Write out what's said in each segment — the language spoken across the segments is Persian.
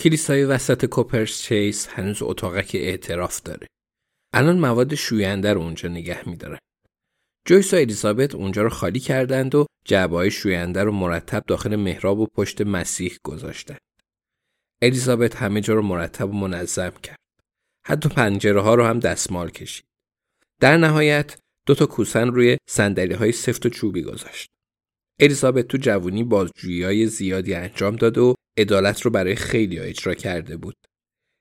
کلیسای وسط کوپرس چیس هنوز اتاقک اعتراف داره. الان مواد شوینده رو اونجا نگه میدارن. جویس و الیزابت اونجا رو خالی کردند و جعبه های شوینده رو مرتب داخل محراب و پشت مسیح گذاشتند. الیزابت همه جا رو مرتب و منظم کرد. حتی پنجره ها رو هم دستمال کشید. در نهایت دو تا کوسن روی سندلی های سفت و چوبی گذاشت. الیزابت تو جوونی بازجویی های زیادی انجام داد و عدالت رو برای خیلی ها اجرا کرده بود.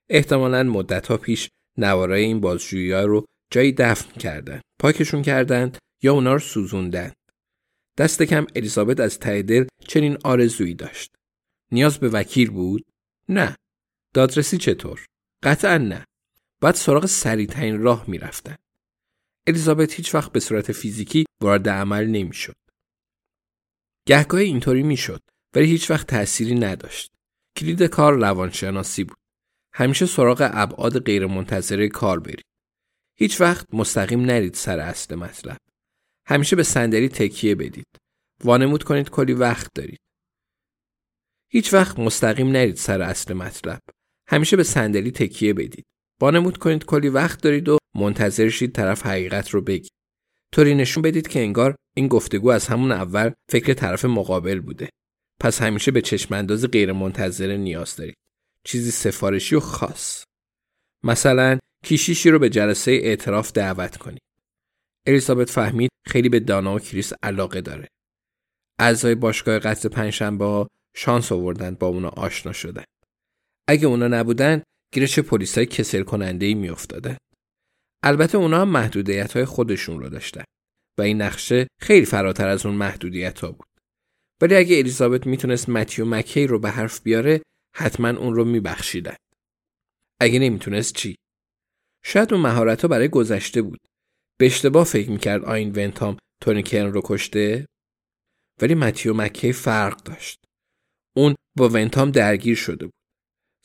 احتمالا مدت ها پیش نوارای این بازجویی ها رو جایی دفن کردند. پاکشون کردند یا اونا رو سوزوندند. دست کم الیزابت از ته چنین آرزویی داشت. نیاز به وکیل بود؟ نه. دادرسی چطور؟ قطعا نه. بعد سراغ سریعترین راه می‌رفتن. الیزابت هیچ وقت به صورت فیزیکی وارد عمل نمی‌شد. گهگاه اینطوری می‌شد ولی هیچ وقت تأثیری نداشت. کلید کار روانشناسی بود. همیشه سراغ ابعاد غیرمنتظره کار برید. هیچ وقت مستقیم نرید سر اصل مطلب. همیشه به صندلی تکیه بدید. وانمود کنید کلی وقت دارید. هیچ وقت مستقیم نرید سر اصل مطلب. همیشه به صندلی تکیه بدید. وانمود کنید کلی وقت دارید و منتظر شید طرف حقیقت رو بگید. طوری نشون بدید که انگار این گفتگو از همون اول فکر طرف مقابل بوده. پس همیشه به چشم انداز غیر منتظره نیاز دارید. چیزی سفارشی و خاص. مثلا کیشیشی رو به جلسه اعتراف دعوت کنید. الیزابت فهمید خیلی به دانا و کریس علاقه داره. اعضای باشگاه قتل پنجشنبه شانس آوردن با اونا آشنا شدن. اگه اونا نبودن گیرش پلیسای کسل کننده ای. البته اونا هم محدودیت های خودشون رو داشتن و این نقشه خیلی فراتر از اون محدودیت ها بود. ولی اگه الیزابت می‌تونست متیو مکی رو به حرف بیاره حتما اون رو میبخشیدن. اگه نمی‌تونست چی؟ شاید اون مهارت ها برای گذشته بود. به اشتباه فکر می‌کرد آین ونتام تونی کرن رو کشته ولی متیو مکی فرق داشت. اون با ونتام درگیر شده بود.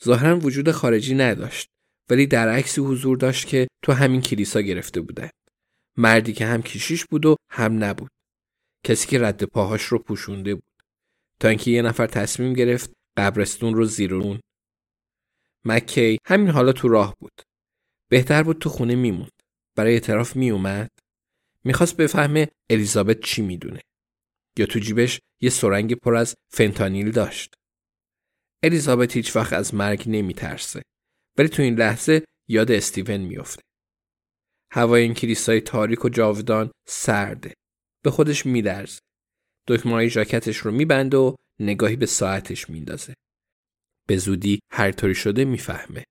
ظاهرا وجود خارجی نداشت ولی در عکسی حضور داشت که تو همین کلیسا گرفته بوده. مردی که هم کشیش بود و هم نبود. کسی که رد پاهاش رو پوشونده بود. تا اینکه یه نفر تصمیم گرفت قبرستون رو زیرون. مکی همین حالا تو راه بود. بهتر بود تو خونه میموند. برای اعتراف میومد. می‌خواست بفهمه الیزابت چی می‌دونه. یا تو جیبش یه سرنگ پر از فنتانیل داشت. الیزابت هیچ وقت از مرگ نمیترسه. ولی تو این لحظه یاد استیون میافته. هوای این کلیسای تاریک و جاودان سرده. به خودش میدرزه. دکمه ژاکتش رو میبنده و نگاهی به ساعتش میندازه. به زودی هر طوری شده می‌فهمه.